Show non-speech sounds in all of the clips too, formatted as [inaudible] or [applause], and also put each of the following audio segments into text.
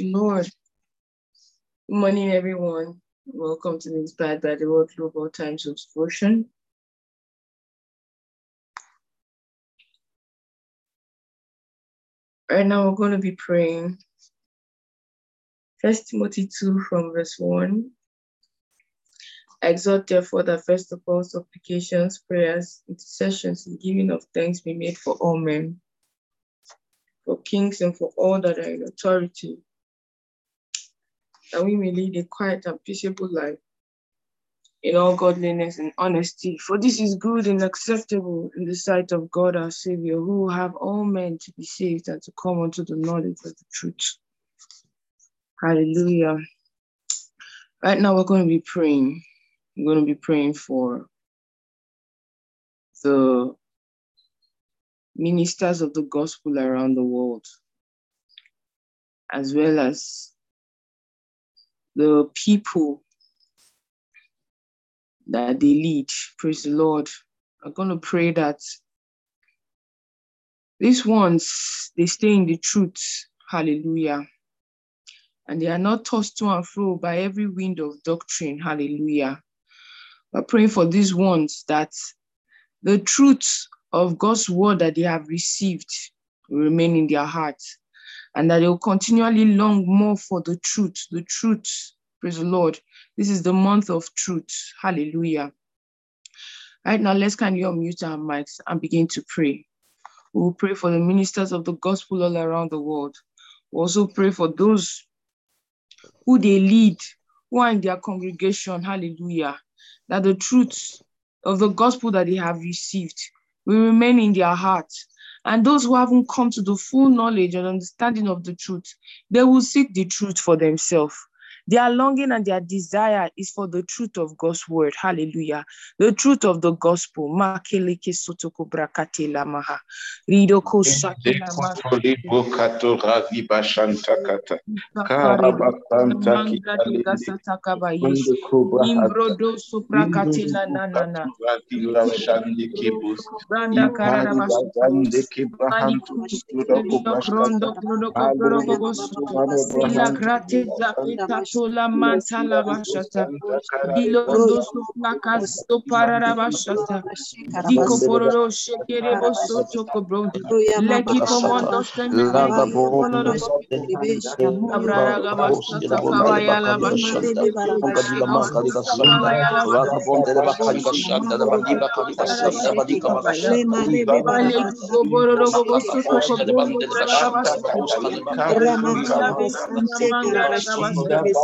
Lord. Morning, everyone. Welcome to the Inspired by the Word Global Times of Devotion. Right now, we're going to be praying. First Timothy 2 from verse 1. I exhort, therefore, that first of all, supplications, prayers, intercessions, and giving of thanks be made for all men, for kings, and for all that are in authority that we may lead a quiet and peaceable life in all godliness and honesty. For this is good and acceptable in the sight of God our Savior, who have all men to be saved and to come unto the knowledge of the truth. Hallelujah. Right now, we're going to be praying. We're going to be praying for the ministers of the gospel around the world, as well as the people that they lead. Praise the Lord. I'm going to pray that these ones, they stay in the truth. Hallelujah. And they are not tossed to and fro by every wind of doctrine. Hallelujah. We're praying for these ones that the truth of God's word that they have received will remain in their hearts and that they will continually long more for the truth, the truth. Praise the Lord. This is the month of truth. Hallelujah. Right now, let's kindly unmute our mics and begin to pray. We will pray for the ministers of the gospel all around the world. We also pray for those who they lead, who are in their congregation. Hallelujah. That the truth of the gospel that they have received will remain in their hearts and those who haven't come to the full knowledge and understanding of the truth, they will seek the truth for themselves. Their longing and their desire is for the truth of God's word. Hallelujah. The truth of the gospel. Tola mantala bashata. Dilo dosu plakas to parara bashata. Diko pororo shekere boso choko brondi. Leki komondo sende leki koloro. Abrara gabashata kawaya la bashata. Kawaya la no mondo plegezita Mando edege controla brondo Onda kala basata kabaya la basata. Ye kile gilo bara basata bara basata baba baba baba ye kere basata. Mente bila kara kabasata. Rondo mati Kala masukiri bara Lambrada kata ya la basata. Ensa pela kile. Ola masata. La ronda sasa Oh shabala nato bele kiko borodo koboshita. Kiko borodo koboshita. Rondo borodo koboshita. Karusta baba baba shata ya la manda. Shido borodo koboshita. Rakabasote ele kiko koboshita. Mimara rabashata kabaya rabashata kabaya.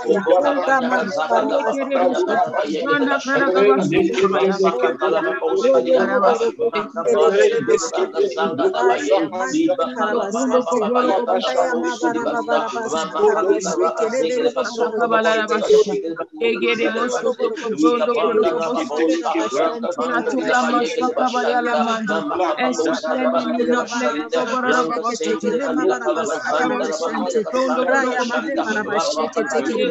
kabaya Ela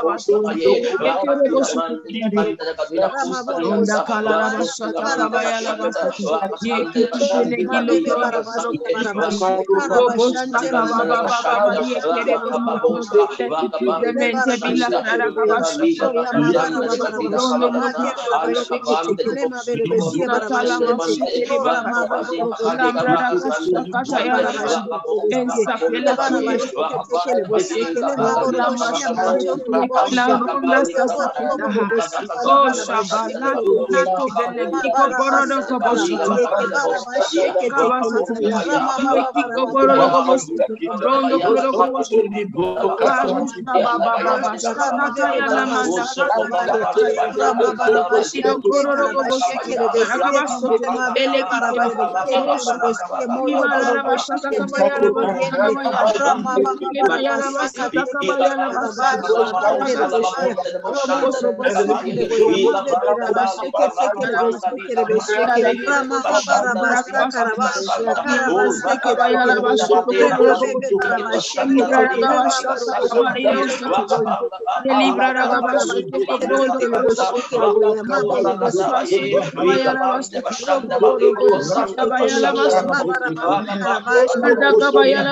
masaka kaya la masaka. Ende kiko bororo go kekere kondo bororo go saka ba yekere bororo ende kiko bororo iskana na na mutata kaya. La ga kaya la masaka. La ga kaya. Bara la masaka. Ala la masaka kaya la masaka la Anda kabaya la basa, bara la basa, kabaya la basa, kabaya kabaya, yala basa, kabaya la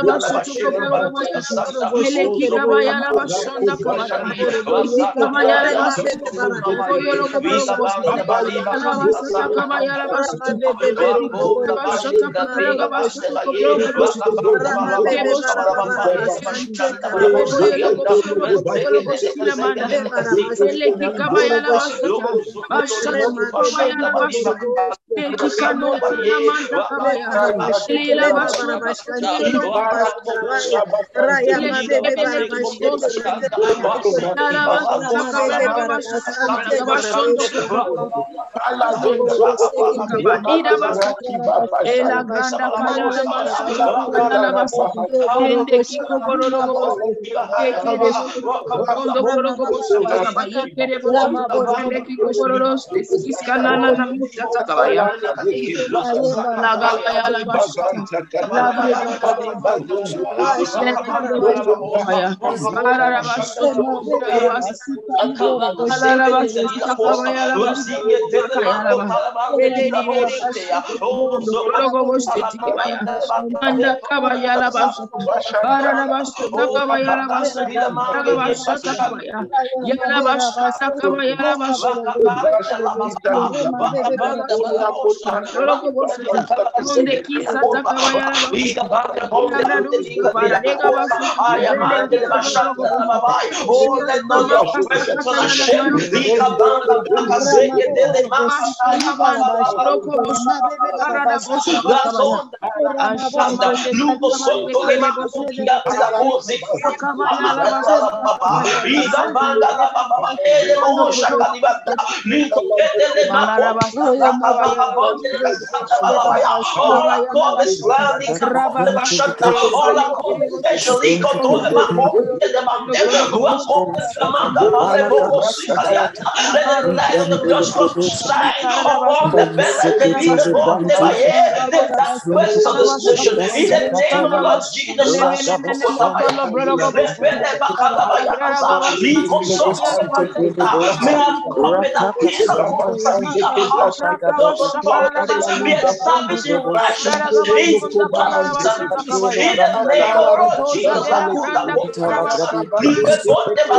basa, donde kisa kabaya la basa, Oh, let not your presence on the. Let the the the the the the the Lord Jesus.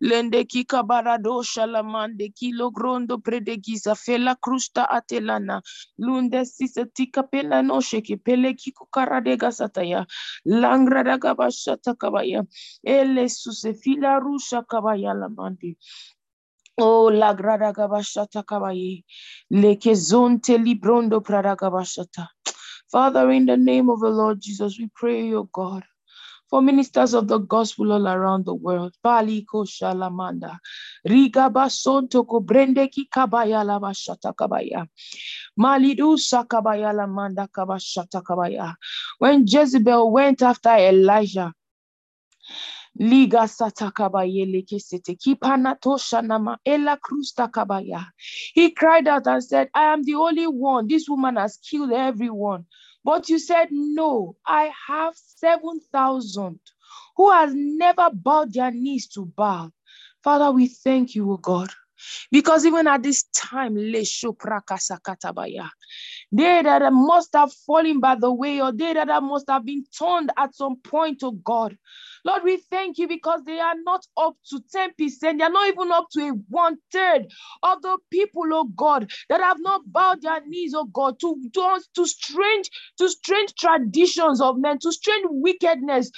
Lende kika barado shalamande kilo grondo predegiza fela krusta atelana. Lunde sisa tika pela no sheke pele kiko karadega sataya bashata kabaya ele suse fila rusha kabaya lamandi Oh, la grada gabashata kabaye, leke zonte librondo prada gabashata. Father, in the name of the Lord Jesus, we pray, oh God, for ministers of the gospel all around the world. Bali ko shalamanda. Riga basonto ko brende ki kabaya la bashata kabaya. Malidu sakabaya la manda kabashata kabaya. When Jezebel went after Elijah, Liga satakabaya lekesete kipanatosha nama ela krusta kabaya. He cried out and said, I am the only one. This woman has killed everyone. But you said, No, I have 7,000 who has never bowed their knees to Baal. Father, we thank you, O God. Because even at this time, they that must have fallen by the way, or they that must have been turned at some point, to God. Lord, we thank you because they are not up to 10%. They are not even up to a one third of the people, oh God, that have not bowed their knees, oh God, to, to, to strange, to strange traditions of men, to strange wickedness.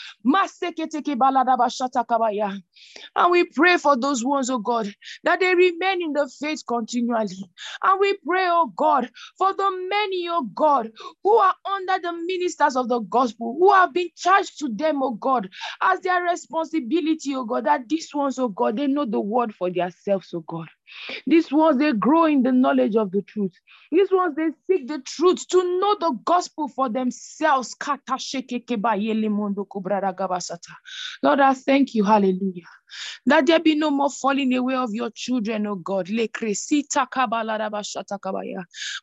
And we pray for those ones, oh God, that they remain in the faith continually. And we pray, oh God, for the many, oh God, who are under the ministers of the gospel, who have been charged to them, oh God, as their responsibility, oh God, that these ones, oh God, they know the word for themselves, oh God. These ones, they grow in the knowledge of the truth. These ones, they seek the truth to know the gospel for themselves. Lord, I thank you. Hallelujah. That there be no more falling away of your children, oh God.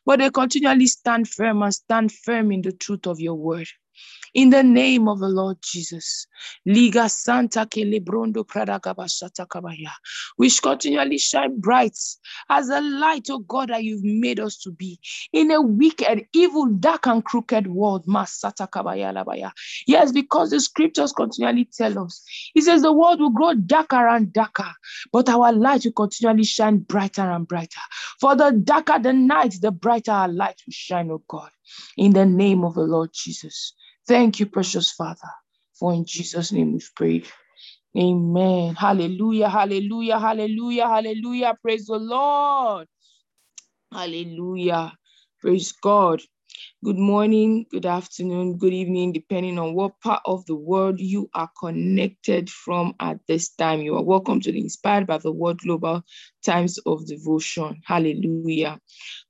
But they continually stand firm and stand firm in the truth of your word in the name of the Lord Jesus. Liga Santa Kelebrondo continually shine bright as a light, oh God, that you've made us to be in a wicked, evil, dark, and crooked world. Masata Kabaya Labaya. Yes, because the scriptures continually tell us. He says the world will grow darker and darker, but our light will continually shine brighter and brighter. For the darker the night, the brighter our light will shine, oh God. In the name of the Lord Jesus. Thank you, precious Father, for in Jesus' name we've prayed. Amen. Hallelujah, hallelujah, hallelujah, hallelujah. Praise the Lord. Hallelujah. Praise God. Good morning, good afternoon, good evening, depending on what part of the world you are connected from at this time. You are welcome to the Inspired by the Word Global Times of Devotion. Hallelujah.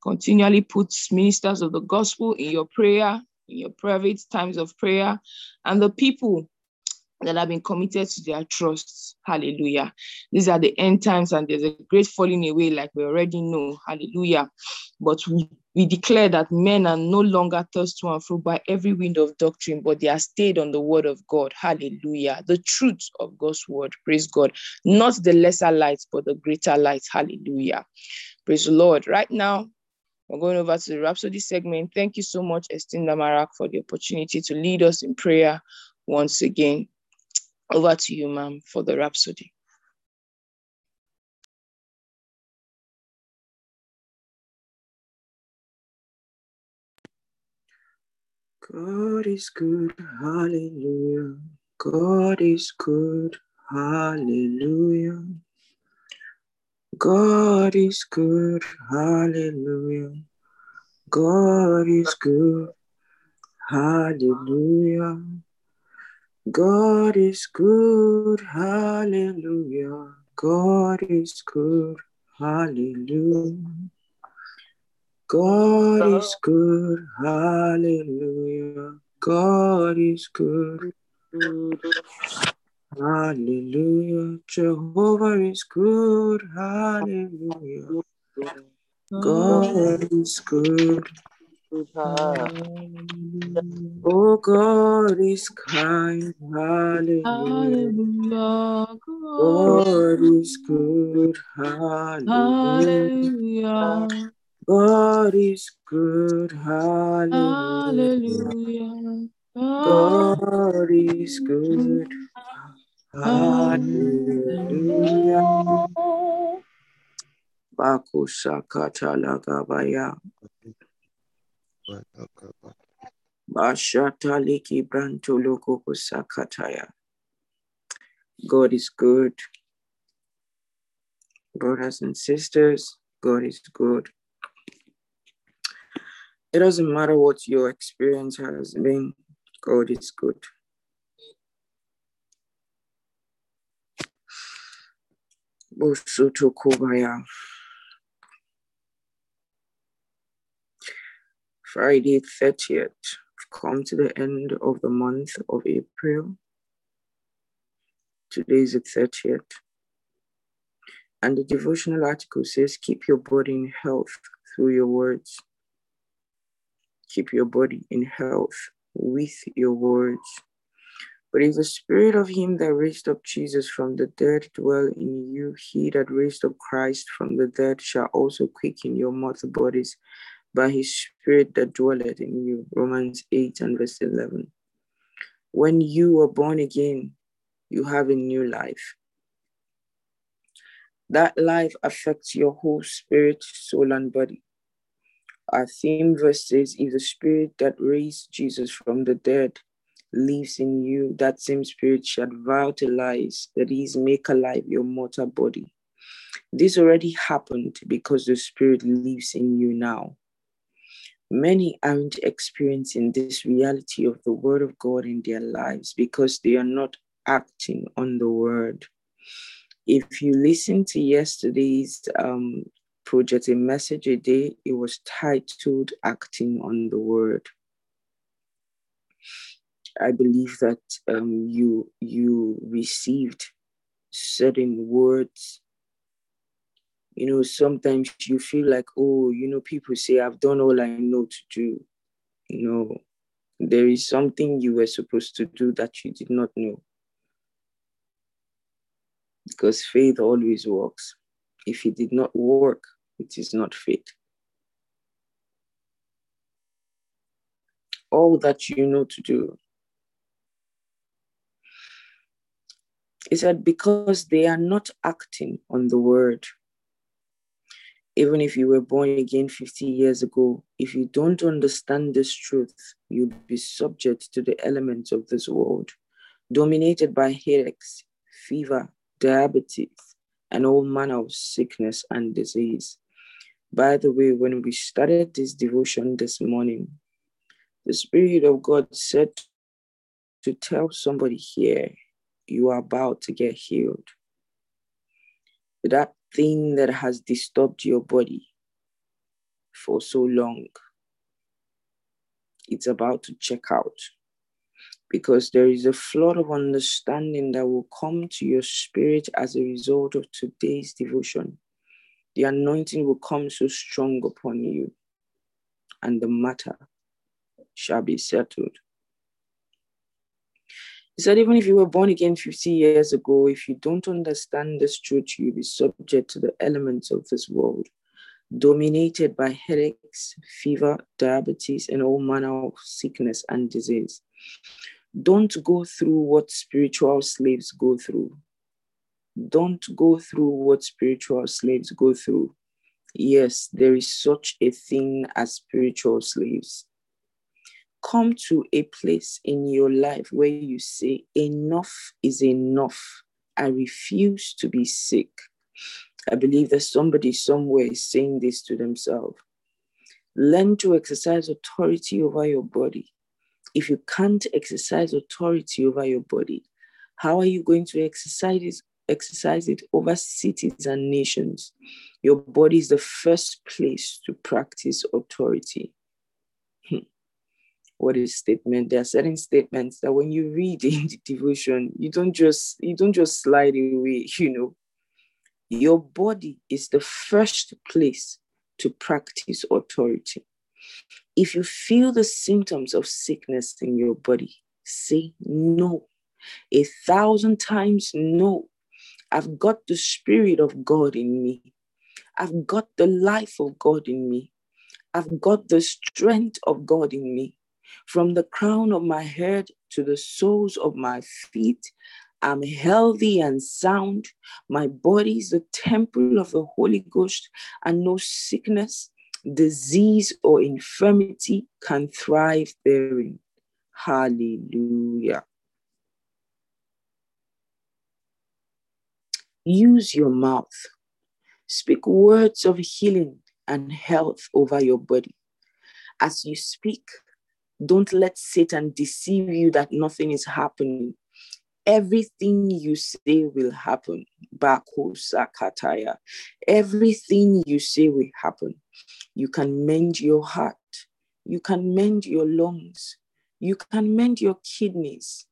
Continually put ministers of the gospel in your prayer in your private times of prayer, and the people that have been committed to their trusts. Hallelujah. These are the end times, and there's a great falling away, like we already know. Hallelujah. But we, we declare that men are no longer tossed to and fro by every wind of doctrine, but they are stayed on the word of God. Hallelujah. The truth of God's word. Praise God. Not the lesser light, but the greater light. Hallelujah. Praise the Lord. Right now, we're going over to the Rhapsody segment. Thank you so much, Estinda Marak, for the opportunity to lead us in prayer once again. Over to you, ma'am, for the Rhapsody. God is good, hallelujah. God is good, hallelujah. God is good, hallelujah. God is good, hallelujah. God is good, hallelujah. God is good, hallelujah. God is good, hallelujah. God is good, hallelujah. Jehovah is good, hallelujah. God is good. Oh, God is kind, hallelujah. God is good, hallelujah. God is good, hallelujah. Hallelujah. God is good, hallelujah. God is good. Brothers and sisters, God is good. It doesn't matter what your experience has been, God is good. Bosuto Kubaya. Friday 30th. Come to the end of the month of April. Today is the 30th. And the devotional article says, Keep your body in health through your words. Keep your body in health with your words. But if the spirit of him that raised up Jesus from the dead dwell in you, he that raised up Christ from the dead shall also quicken your mortal bodies by his spirit that dwelleth in you. Romans 8 and verse 11. When you are born again, you have a new life. That life affects your whole spirit, soul, and body. Our theme verse says, If the spirit that raised Jesus from the dead lives in you, that same spirit shall vitalize, that is, make alive your mortal body. This already happened because the spirit lives in you now. Many aren't experiencing this reality of the word of God in their lives because they are not acting on the word. If you listen to yesterday's um, project, a message a day, it was titled Acting on the Word. I believe that um, you you received certain words. You know, sometimes you feel like, oh, you know, people say, I've done all I know to do. You know, there is something you were supposed to do that you did not know. Because faith always works. If it did not work, it is not faith. All that you know to do is that because they are not acting on the word. Even if you were born again 50 years ago, if you don't understand this truth, you'll be subject to the elements of this world, dominated by headaches, fever, diabetes, and all manner of sickness and disease. By the way, when we started this devotion this morning, the Spirit of God said to tell somebody here, you are about to get healed. That thing that has disturbed your body for so long, it's about to check out because there is a flood of understanding that will come to your spirit as a result of today's devotion. The anointing will come so strong upon you, and the matter shall be settled. He said, even if you were born again 50 years ago, if you don't understand this truth, you'll be subject to the elements of this world, dominated by headaches, fever, diabetes, and all manner of sickness and disease. Don't go through what spiritual slaves go through. Don't go through what spiritual slaves go through. Yes, there is such a thing as spiritual slaves come to a place in your life where you say, Enough is enough. I refuse to be sick. I believe that somebody somewhere is saying this to themselves. Learn to exercise authority over your body. If you can't exercise authority over your body, how are you going to exercise it, exercise it over cities and nations? Your body is the first place to practice authority. Hmm. What is statement? There are certain statements that when you read in the devotion, you don't just you don't just slide away, [laughs] you know. Your body is the first place to practice authority. If you feel the symptoms of sickness in your body, say no. A thousand times no. I've got the Spirit of God in me. I've got the life of God in me. I've got the strength of God in me. From the crown of my head to the soles of my feet, I'm healthy and sound. My body is the temple of the Holy Ghost, and no sickness, disease, or infirmity can thrive therein. Hallelujah. Use your mouth. Speak words of healing and health over your body. As you speak, don't let Satan deceive you that nothing is happening everything you say will happen. Bakosakataya. Everything you say will happen. You can mend your heart. You can mend your lungs. You can mend your kidneys.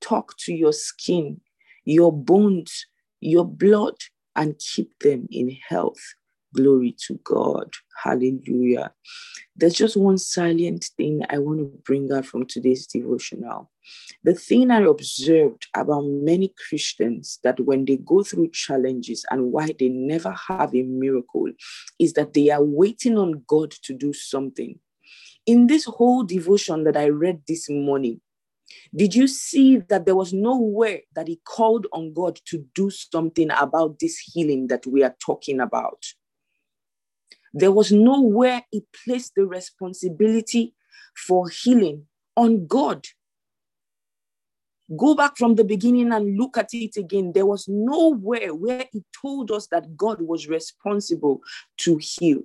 Talk to your skin, your bones, your blood, and keep them in health. Glory to God. Hallelujah. There's just one silent thing I want to bring out from today's devotional. The thing I observed about many Christians that when they go through challenges and why they never have a miracle is that they are waiting on God to do something. In this whole devotion that I read this morning, did you see that there was nowhere that he called on God to do something about this healing that we are talking about? There was nowhere he placed the responsibility for healing on God. Go back from the beginning and look at it again. There was nowhere where he told us that God was responsible to heal.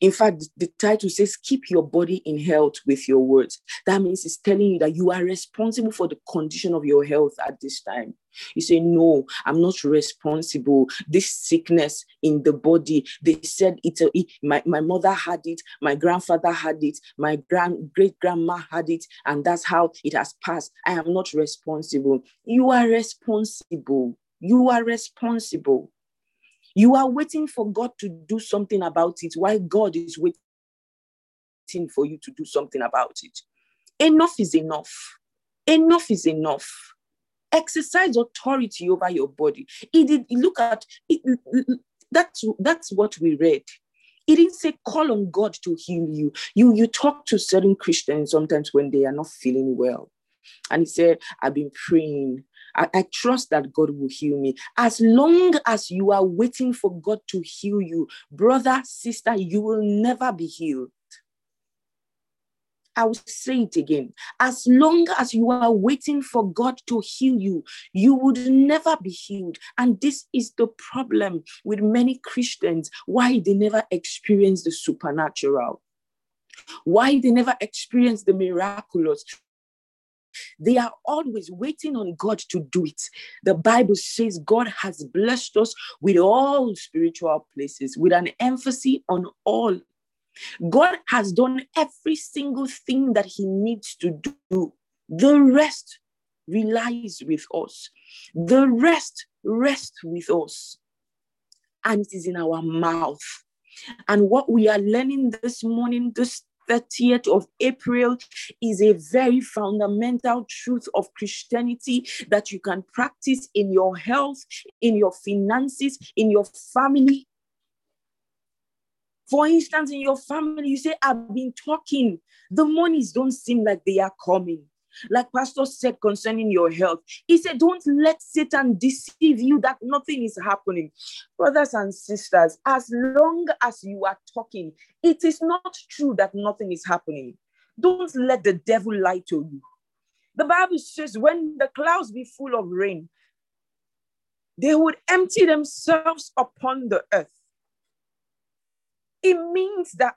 In fact, the title says, Keep your body in health with your words. That means it's telling you that you are responsible for the condition of your health at this time. You say, No, I'm not responsible. This sickness in the body, they said it, uh, it my, my mother had it, my grandfather had it, my grand great grandma had it, and that's how it has passed. I am not responsible. You are responsible. You are responsible. You are waiting for God to do something about it while God is waiting for you to do something about it. Enough is enough. Enough is enough. Exercise authority over your body. It did look at it, that's that's what we read. It didn't say call on God to heal you. You you talk to certain Christians sometimes when they are not feeling well. And he said, I've been praying. I, I, trust that God will heal me. As long as you are waiting for God to heal you, brother, sister, you will never be healed. I will say it again. As long as you are waiting for God to heal you, you would never be healed. And this is the problem with many Christians why they never experience the supernatural, why they never experience the miraculous, they are always waiting on God to do it. The Bible says God has blessed us with all spiritual places, with an emphasis on all. God has done every single thing that He needs to do. The rest relies with us. The rest rests with us. And it is in our mouth. And what we are learning this morning, this 30th of April is a very fundamental truth of Christianity that you can practice in your health, in your finances, in your family. For instance, in your family, you say, I've been talking, the monies don't seem like they are coming. Like Pastor said concerning your health, he said, Don't let Satan deceive you that nothing is happening. Brothers and sisters, as long as you are talking, it is not true that nothing is happening. Don't let the devil lie to you. The Bible says, When the clouds be full of rain, they would empty themselves upon the earth. It means that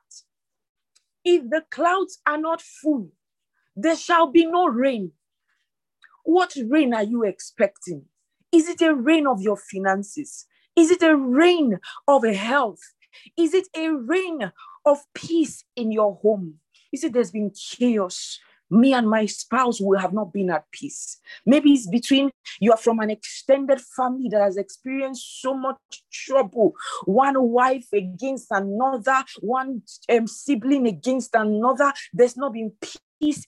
If the clouds are not full, there shall be no rain. What rain are you expecting? Is it a rain of your finances? Is it a rain of health? Is it a rain of peace in your home? You see, there's been chaos. Me and my spouse will have not been at peace. Maybe it's between you are from an extended family that has experienced so much trouble. One wife against another, one um, sibling against another. There's not been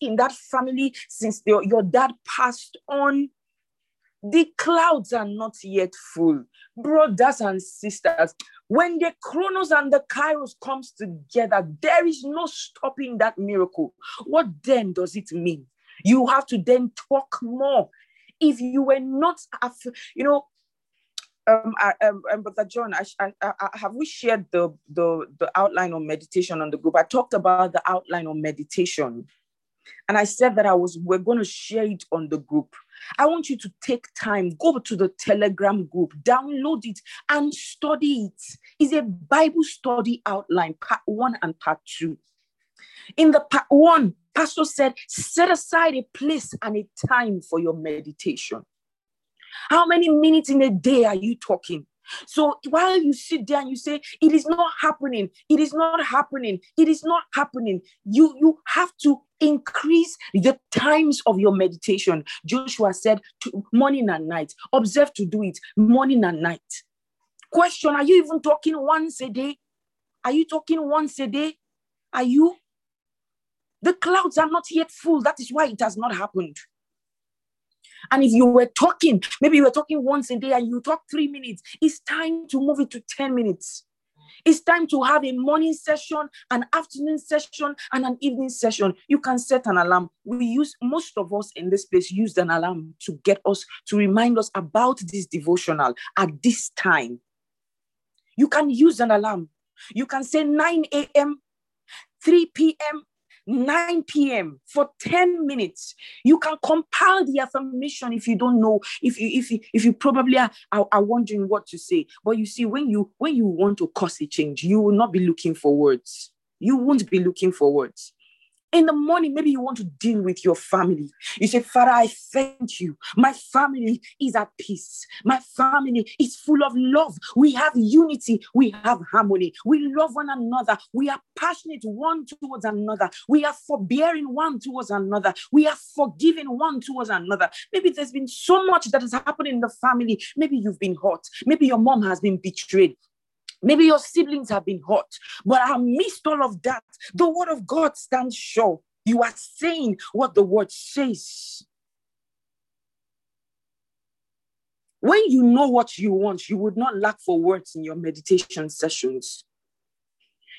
in that family since your, your dad passed on. The clouds are not yet full. Brothers and sisters, when the Chronos and the Kairos comes together, there is no stopping that miracle. What then does it mean? You have to then talk more. If you were not, you know, um, I, um, um, Brother John, I, I, I, have we shared the, the the outline on meditation on the group? I talked about the outline on meditation, and I said that I was we're going to share it on the group. I want you to take time, go to the Telegram group, download it, and study it. It's a Bible study outline, part one and part two. In the part one, Pastor said, set aside a place and a time for your meditation. How many minutes in a day are you talking? So while you sit there and you say, it is not happening, it is not happening, it is not happening, you, you have to increase the times of your meditation. Joshua said, morning and night. Observe to do it morning and night. Question Are you even talking once a day? Are you talking once a day? Are you? The clouds are not yet full. That is why it has not happened. And if you were talking, maybe you were talking once a day and you talk three minutes, it's time to move it to 10 minutes. It's time to have a morning session, an afternoon session, and an evening session. You can set an alarm. We use, most of us in this place use an alarm to get us, to remind us about this devotional at this time. You can use an alarm. You can say 9 a.m., 3 p.m., 9 p.m. for 10 minutes. You can compile the affirmation if you don't know, if you if you if you probably are, are, are wondering what to say. But you see, when you when you want to cause a change, you will not be looking for words. You won't be looking for words. In the morning, maybe you want to deal with your family. You say, Father, I thank you. My family is at peace. My family is full of love. We have unity. We have harmony. We love one another. We are passionate one towards another. We are forbearing one towards another. We are forgiving one towards another. Maybe there's been so much that has happened in the family. Maybe you've been hurt. Maybe your mom has been betrayed. Maybe your siblings have been hurt, but amidst all of that, the word of God stands sure. You are saying what the word says. When you know what you want, you would not lack for words in your meditation sessions.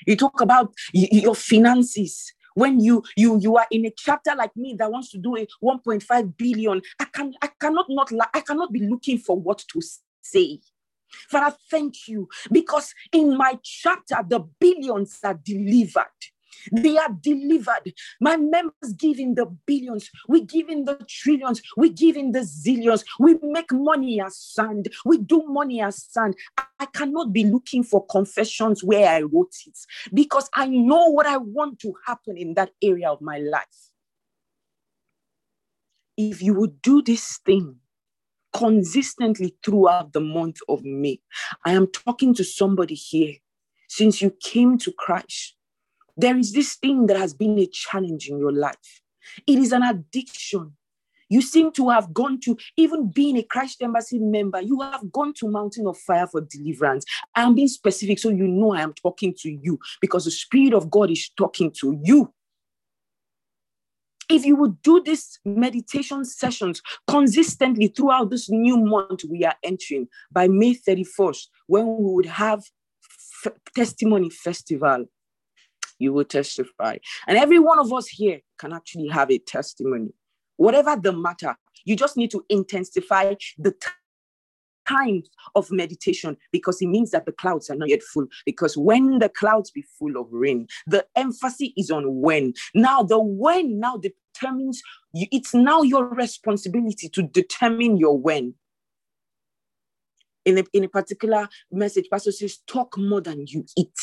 You talk about your finances. When you you you are in a chapter like me that wants to do a 1.5 billion, I can I cannot not I cannot be looking for what to say. Father, thank you because in my chapter, the billions are delivered. They are delivered. My members give in the billions. We give in the trillions. We give in the zillions. We make money as sand. We do money as sand. I cannot be looking for confessions where I wrote it because I know what I want to happen in that area of my life. If you would do this thing, consistently throughout the month of May. I am talking to somebody here. Since you came to Christ, there is this thing that has been a challenge in your life. It is an addiction. You seem to have gone to, even being a Christ Embassy member, you have gone to Mountain of Fire for deliverance. I am being specific so you know I am talking to you because the Spirit of God is talking to you. If you would do these meditation sessions consistently throughout this new month we are entering by May 31st, when we would have f- testimony festival, you will testify. And every one of us here can actually have a testimony. Whatever the matter, you just need to intensify the times of meditation because it means that the clouds are not yet full. Because when the clouds be full of rain, the emphasis is on when. Now, the when now determines you, it's now your responsibility to determine your when. In a, in a particular message, Pastor says, talk more than you eat.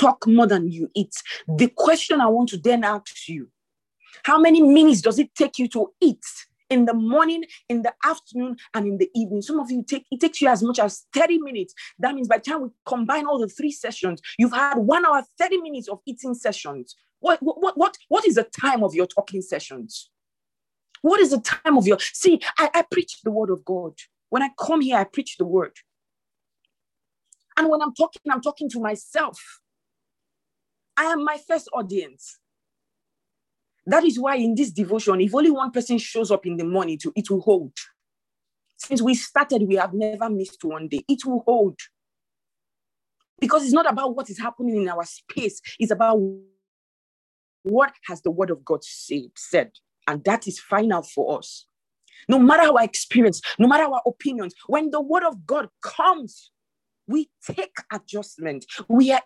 talk more than you eat. The question I want to then ask you how many minutes does it take you to eat? In the morning, in the afternoon, and in the evening. Some of you take it takes you as much as 30 minutes. That means by the time we combine all the three sessions, you've had one hour, 30 minutes of eating sessions. What what what what is the time of your talking sessions? What is the time of your see? I, I preach the word of God. When I come here, I preach the word. And when I'm talking, I'm talking to myself. I am my first audience. That is why in this devotion, if only one person shows up in the morning, to it will hold. Since we started, we have never missed one day. It will hold. Because it's not about what is happening in our space, it's about what has the word of God said, said. And that is final for us. No matter our experience, no matter our opinions, when the word of God comes, we take adjustment. We are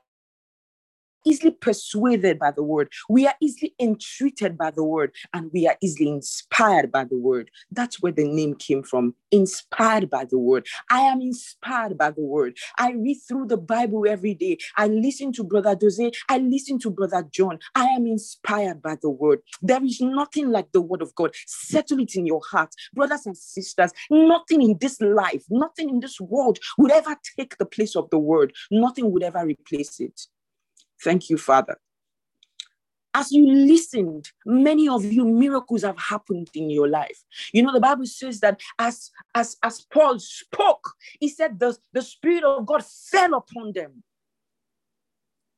easily persuaded by the word. We are easily entreated by the word, and we are easily inspired by the word. That's where the name came from. Inspired by the word. I am inspired by the word. I read through the Bible every day. I listen to Brother Dozie. I listen to Brother John. I am inspired by the word. There is nothing like the word of God. Settle it in your heart. Brothers and sisters, nothing in this life, nothing in this world would ever take the place of the word. Nothing would ever replace it. Thank you, Father. As you listened, many of you miracles have happened in your life. You know, the Bible says that as as as Paul spoke, he said the, the Spirit of God fell upon them.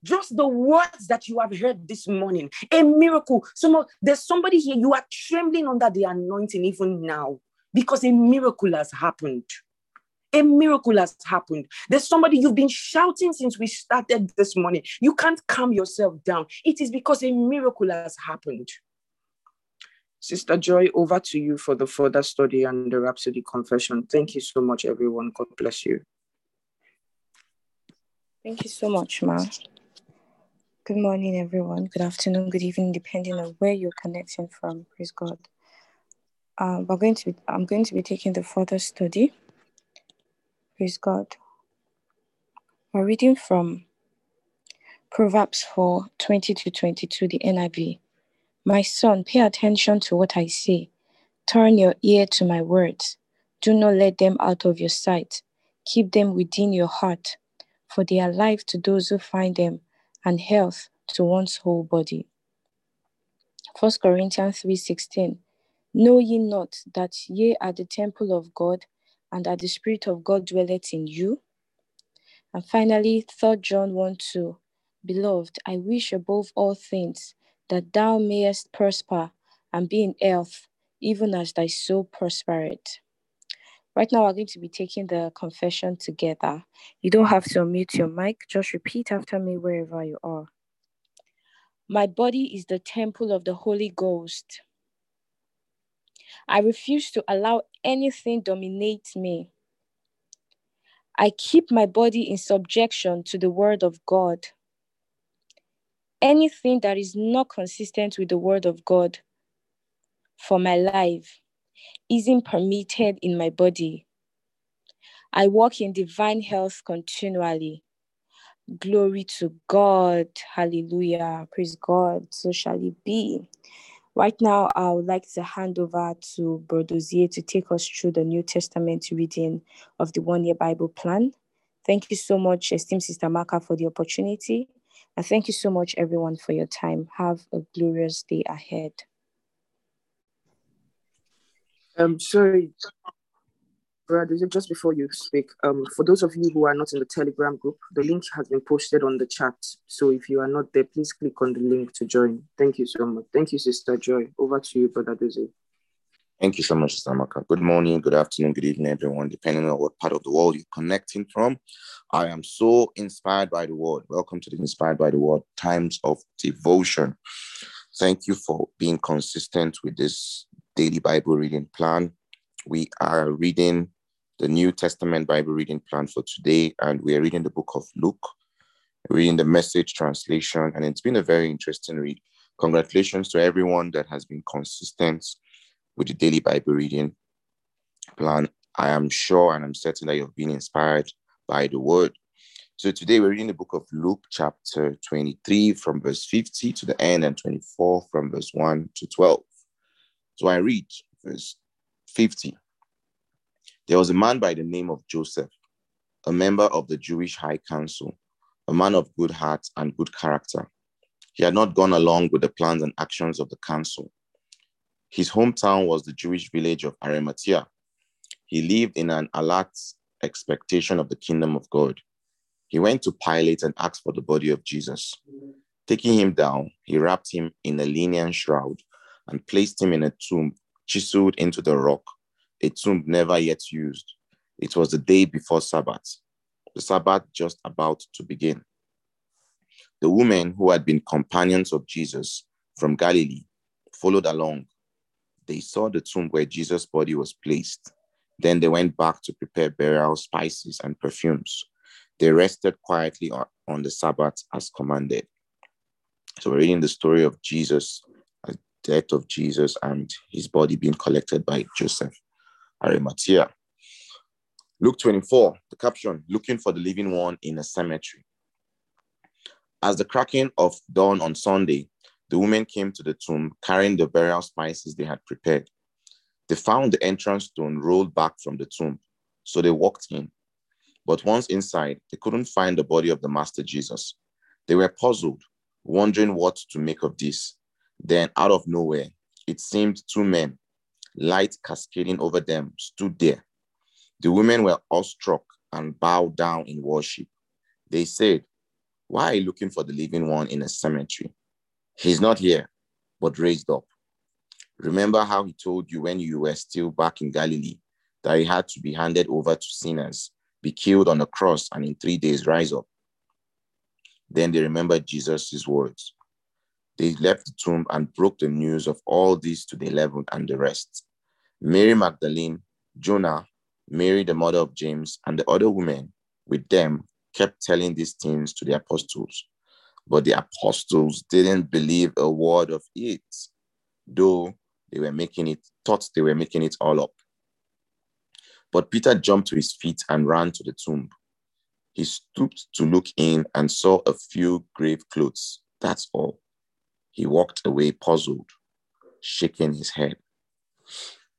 Just the words that you have heard this morning, a miracle. Some there's somebody here, you are trembling under the anointing even now because a miracle has happened. A miracle has happened. There's somebody you've been shouting since we started this morning. You can't calm yourself down. It is because a miracle has happened. Sister Joy, over to you for the further study and the Rhapsody confession. Thank you so much, everyone. God bless you. Thank you so much, Ma. Good morning, everyone. Good afternoon, good evening, depending on where you're connecting from. Praise God. Um, we're going to be, I'm going to be taking the further study Praise God. We're reading from Proverbs 4 20 to 22, the NIV. My son, pay attention to what I say. Turn your ear to my words. Do not let them out of your sight. Keep them within your heart, for they are life to those who find them and health to one's whole body. 1 Corinthians 3:16 Know ye not that ye are the temple of God and that the Spirit of God dwelleth in you. And finally, 3 John 1 2. Beloved, I wish above all things that thou mayest prosper and be in health, even as thy soul prospereth. Right now, we're going to be taking the confession together. You don't have to unmute your mic, just repeat after me wherever you are. My body is the temple of the Holy Ghost. I refuse to allow anything dominate me. I keep my body in subjection to the word of God. Anything that is not consistent with the word of God for my life isn't permitted in my body. I walk in divine health continually. Glory to God. Hallelujah. Praise God. So shall it be. Right now, I would like to hand over to Brother Dozie to take us through the New Testament reading of the one year Bible plan. Thank you so much, esteemed Sister Maka, for the opportunity. And thank you so much, everyone, for your time. Have a glorious day ahead. I'm sorry, Brad, just before you speak, um, for those of you who are not in the Telegram group, the link has been posted on the chat. So if you are not there, please click on the link to join. Thank you so much. Thank you, Sister Joy. Over to you, Brother Dozie. Thank you so much, Sister Maka. Good morning, good afternoon, good evening, everyone, depending on what part of the world you're connecting from. I am so inspired by the word. Welcome to the Inspired by the Word Times of Devotion. Thank you for being consistent with this daily Bible reading plan. We are reading the New Testament Bible reading plan for today, and we are reading the book of Luke, reading the message translation, and it's been a very interesting read. Congratulations to everyone that has been consistent with the daily Bible reading plan. I am sure and I'm certain that you've been inspired by the word. So today we're reading the book of Luke, chapter 23, from verse 50 to the end, and 24 from verse 1 to 12. So I read verse 50. There was a man by the name of Joseph, a member of the Jewish High Council, a man of good heart and good character. He had not gone along with the plans and actions of the council. His hometown was the Jewish village of Arimathea. He lived in an alert expectation of the kingdom of God he went to Pilate and asked for the body of Jesus. Taking him down, he wrapped him in a linen shroud and placed him in a tomb chiseled into the rock, a tomb never yet used. It was the day before Sabbath, the Sabbath just about to begin. The women who had been companions of Jesus from Galilee followed along. They saw the tomb where Jesus' body was placed. Then they went back to prepare burial spices and perfumes they rested quietly on, the Sabbath as commanded. So we're reading the story of Jesus, the death of Jesus, and his body being collected by Joseph Arimathea. Luke 24, the caption, looking for the living one in a cemetery. As the cracking of dawn on Sunday, the women came to the tomb carrying the burial spices they had prepared. They found the entrance stone rolled back from the tomb, so they walked in. But once inside, they couldn't find the body of the Master Jesus. They were puzzled, wondering what to make of this. Then, out of nowhere, it seemed two men, light cascading over them, stood there. The women were awestruck and bowed down in worship. They said, Why are you looking for the living one in a cemetery? He's not here, but raised up. Remember how he told you when you were still back in Galilee that he had to be handed over to sinners be killed on the cross, and in three days rise up. Then they remembered Jesus' words. They left the tomb and broke the news of all this to the eleven and the rest. Mary Magdalene, Joanna, Mary, the mother of James, and the other women with them kept telling these things to the apostles. But the apostles didn't believe a word of it, though they were making it, thought they were making it all up. But Peter jumped to his feet and ran to the tomb. He stooped to look in and saw a few grave clothes. That's all. He walked away puzzled, shaking his head.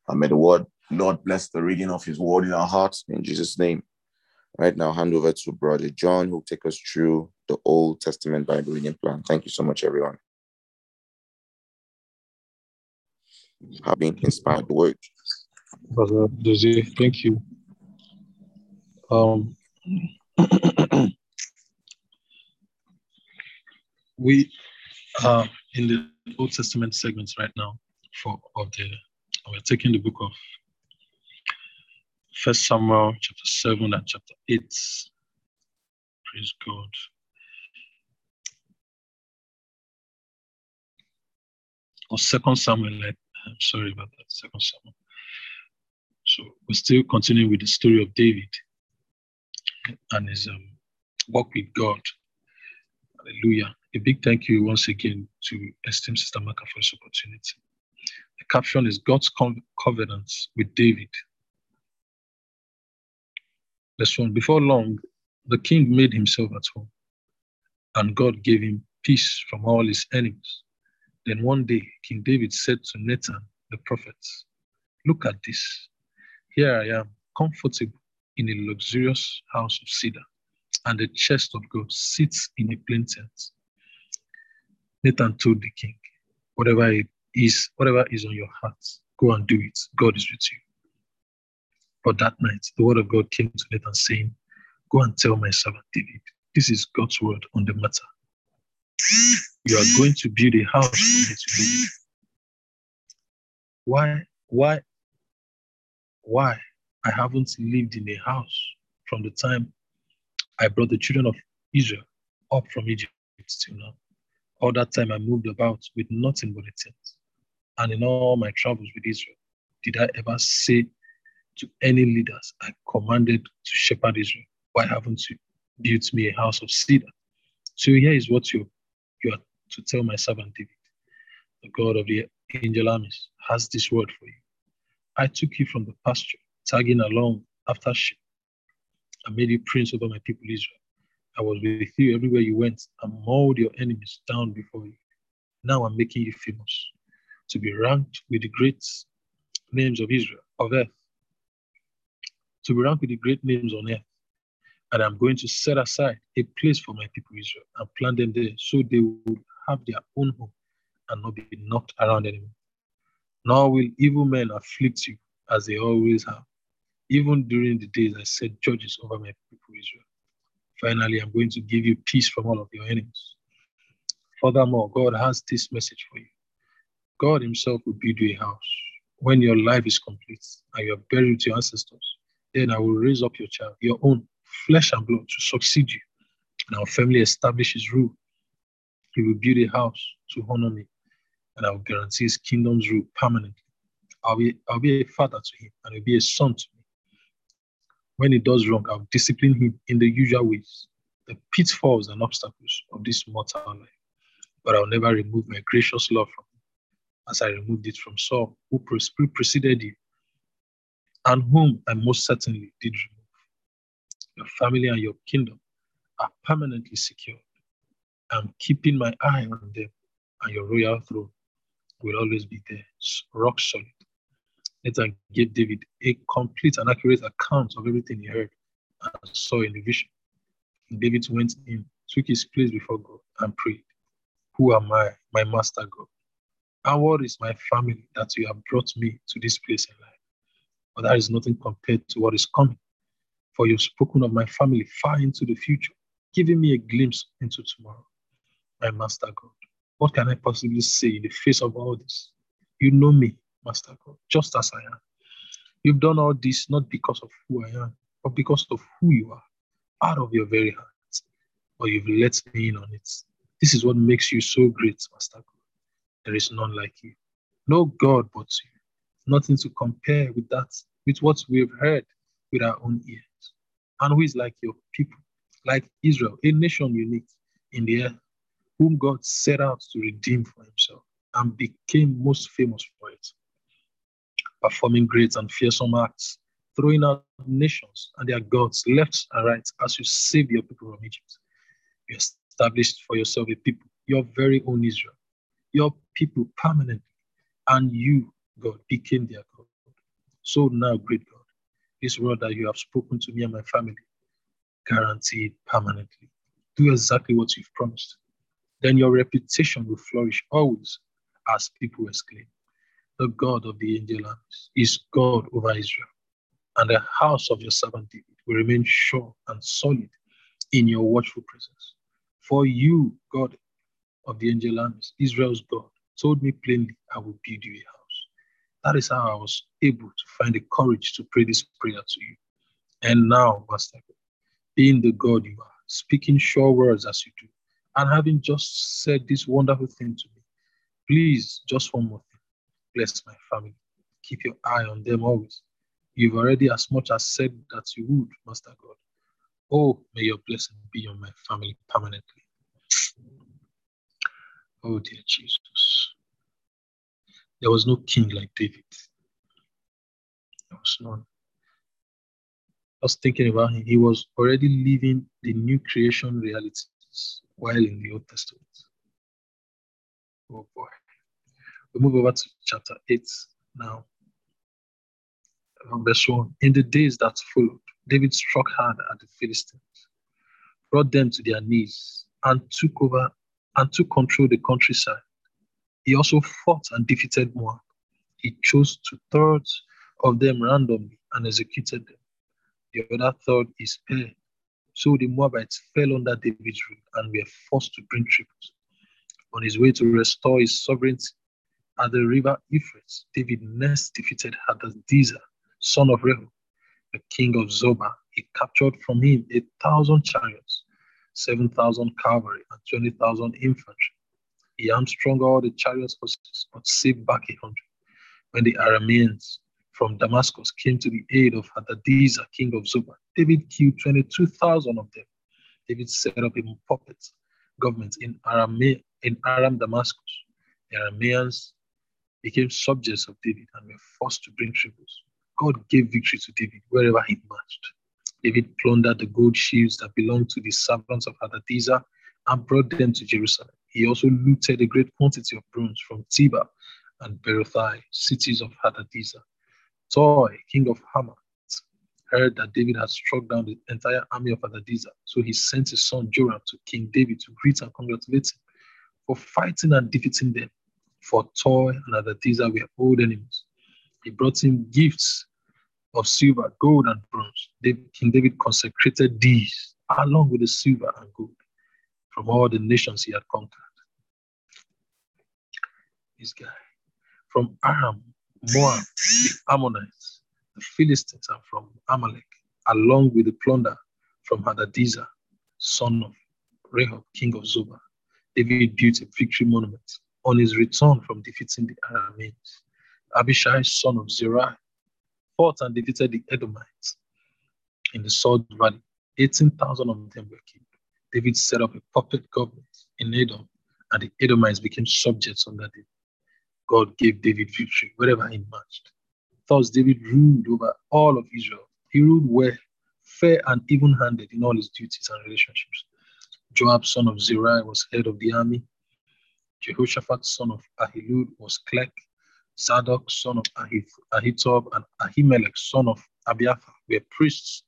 And may the word, Lord bless the reading of his word in our hearts in Jesus' name. Right now, hand over to Brother John, who'll take us through the Old Testament Bible reading plan. Thank you so much, everyone. Having inspired the word. Brother Dozie. Thank you. Um, [clears throat] we are in the Old Testament segments right now for of the we're taking the book of First Samuel chapter seven and chapter eight. Praise God. Or Second Samuel, I'm sorry about that. Second Samuel. So we're still continuing with the story of David and his um, work with God. Hallelujah. A big thank you once again to esteemed Sister Maka for this opportunity. The caption is God's covenant with David. Verse 1 Before long, the king made himself at home, and God gave him peace from all his enemies. Then one day, King David said to Nathan the prophet, Look at this. Here I am, comfortable in a luxurious house of cedar, and the chest of God sits in a plain tent. Nathan told the king, Whatever it is, whatever is on your heart, go and do it. God is with you. But that night, the word of God came to Nathan saying, Go and tell my servant David, this is God's word on the matter. You are going to build a house for me to live. In. Why, why why I haven't lived in a house from the time I brought the children of Israel up from Egypt till now. All that time I moved about with nothing but a tent. And in all my travels with Israel, did I ever say to any leaders I commanded to shepherd Israel, why haven't you built me a house of cedar? So here is what you, you are to tell my servant David. The God of the angel armies has this word for you. I took you from the pasture, tagging along after sheep. I made you prince over my people Israel. I was with you everywhere you went and mowed your enemies down before you. Now I'm making you famous to be ranked with the great names of Israel, of earth, to be ranked with the great names on earth. And I'm going to set aside a place for my people Israel and plant them there so they will have their own home and not be knocked around anymore. Nor will evil men afflict you as they always have, even during the days I set judges over my people Israel. Finally, I'm going to give you peace from all of your enemies. Furthermore, God has this message for you. God Himself will build you a house. When your life is complete and you are buried with your ancestors, then I will raise up your child, your own flesh and blood, to succeed you. And our family establish His rule. He will build a house to honor me, and I will guarantee His kingdom's rule permanently. I'll be, I'll be a father to him, and he'll be a son to me. When he does wrong, I'll discipline him in the usual ways, the pitfalls and obstacles of this mortal life. But I'll never remove my gracious love from him, as I removed it from Saul, who preceded you, and whom I most certainly did remove. Your family and your kingdom are permanently secured. I'm keeping my eye on them, and your royal throne will always be there, rock solid. Nathan gave David a complete and accurate account of everything he heard and saw in the vision. David went in, took his place before God, and prayed, Who am I, my master God? And what is my family that you have brought me to this place in life? But that is nothing compared to what is coming. For you've spoken of my family far into the future, giving me a glimpse into tomorrow. My master God, what can I possibly say in the face of all this? You know me, Master God, just as I am. You've done all this not because of who I am, but because of who you are, out of your very heart. But you've let me in on it. This is what makes you so great, Master God. There is none like you. No God but you. Nothing to compare with that, with what we've heard with our own ears. And who is like your people, like Israel, a nation unique in the earth, whom God set out to redeem for himself and became most famous for it performing great and fearsome acts, throwing out nations and their gods left and right as you saved your people from Egypt. You established for yourself a people, your very own Israel, your people permanently, and you, God, became their God. So now, great God, this word that you have spoken to me and my family, guaranteed permanently. Do exactly what you've promised. Then your reputation will flourish always as people exclaim, the God of the angel armies, is God over Israel. And the house of your servant David will remain sure and solid in your watchful presence. For you, God of the angel armies, Israel's God, told me plainly, I will build you a house. That is how I was able to find the courage to pray this prayer to you. And now, Master God, being the God you are, speaking sure words as you do, and having just said this wonderful thing to me, please, just one more bless my family. Keep your eye on them always. You've already as much as said that you would, Master God. Oh, may your blessing be on my family permanently. Oh, dear Jesus. There was no king like David. There was none. I was thinking about him. He was already living the new creation realities while in the Old Testament. Oh boy. We move over to chapter 8 now. Verse 1. In the days that followed, David struck hard at the Philistines, brought them to their knees, and took over and took control of the countryside. He also fought and defeated Moab. He chose two thirds of them randomly and executed them. The other third is spared. So the Moabites fell under David's rule and were forced to bring tribute. On his way to restore his sovereignty, at the river Euphrates, David next defeated Hadadezer, son of Rehob, the king of Zobah. He captured from him a thousand chariots, 7,000 cavalry, and 20,000 infantry. He hamstrung all the chariots horses, but saved back a hundred. When the Arameans from Damascus came to the aid of Hadadezer, king of Zobah, David killed 22,000 of them. David set up a puppet government in in Aram Damascus. The Arameans became subjects of David and were forced to bring tributes. God gave victory to David wherever he marched. David plundered the gold shields that belonged to the servants of Hadadezer and brought them to Jerusalem. He also looted a great quantity of bronze from Tiba and Berothai, cities of Hadadezer. Toi, king of Hamath, heard that David had struck down the entire army of Hadadezer, so he sent his son Joram to King David to greet and congratulate him for fighting and defeating them. For Toi and Hadadezer were old enemies. He brought him gifts of silver, gold, and bronze. King David consecrated these along with the silver and gold from all the nations he had conquered. This guy. From Aram, Moab, the Ammonites, the Philistines, and from Amalek, along with the plunder from Hadadezer, son of Rehob, king of Zobah. David built a victory monument on his return from defeating the Arameans. Abishai, son of Zerah, fought and defeated the Edomites in the Salt Valley. 18,000 of them were killed. David set up a puppet government in Edom, and the Edomites became subjects under David. God gave David victory wherever he marched. Thus, David ruled over all of Israel. He ruled well, fair, and even handed in all his duties and relationships. Joab, son of Zeruiah, was head of the army. Jehoshaphat, son of Ahilud, was clerk. Zadok, son of Ahitub, and Ahimelech, son of Abiathar, were priests.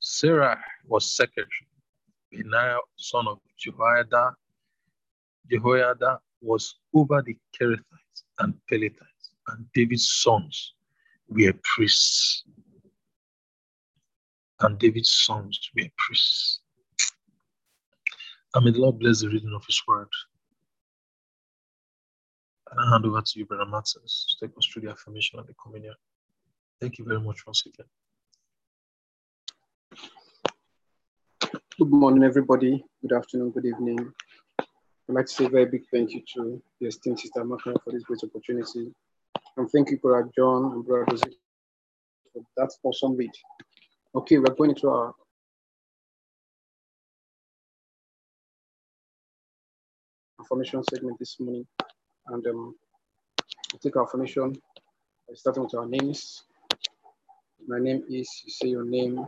Sarah was secretary. Benaiah, son of Jehoiada, Jehoiada was over the Kerethites and Pelethites, and David's sons were priests. And David's sons were priests. And may the Lord bless the reading of his word. And I hand over to you, Brother Martins, to take us through the affirmation and the communion. Thank you very much once again. Good morning, everybody. Good afternoon, good evening. I'd like to say a very big thank you to the esteemed Sister Makana for this great opportunity. And thank you, Brother John and Brother Dozie for that awesome read. Okay, we're going into our affirmation segment this morning. And um, take our formation starting with our names. My name is, you say your name,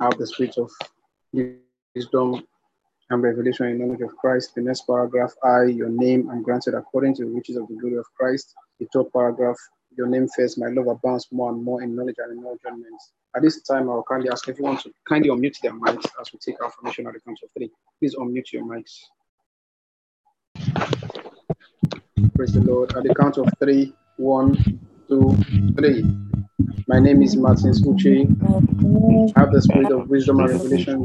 I have the spirit of wisdom and revelation in the knowledge of Christ. The next paragraph, I, your name, am granted according to the riches of the glory of Christ. The third paragraph, your name first, my love abounds more and more in knowledge and in all judgments. At this time, I will kindly ask everyone to kindly unmute their mics as we take our formation at the count of three. Please unmute your mics. Praise the Lord. At the count of three, one, two, three. My name is Martin Uche. I have the spirit of wisdom and revelation.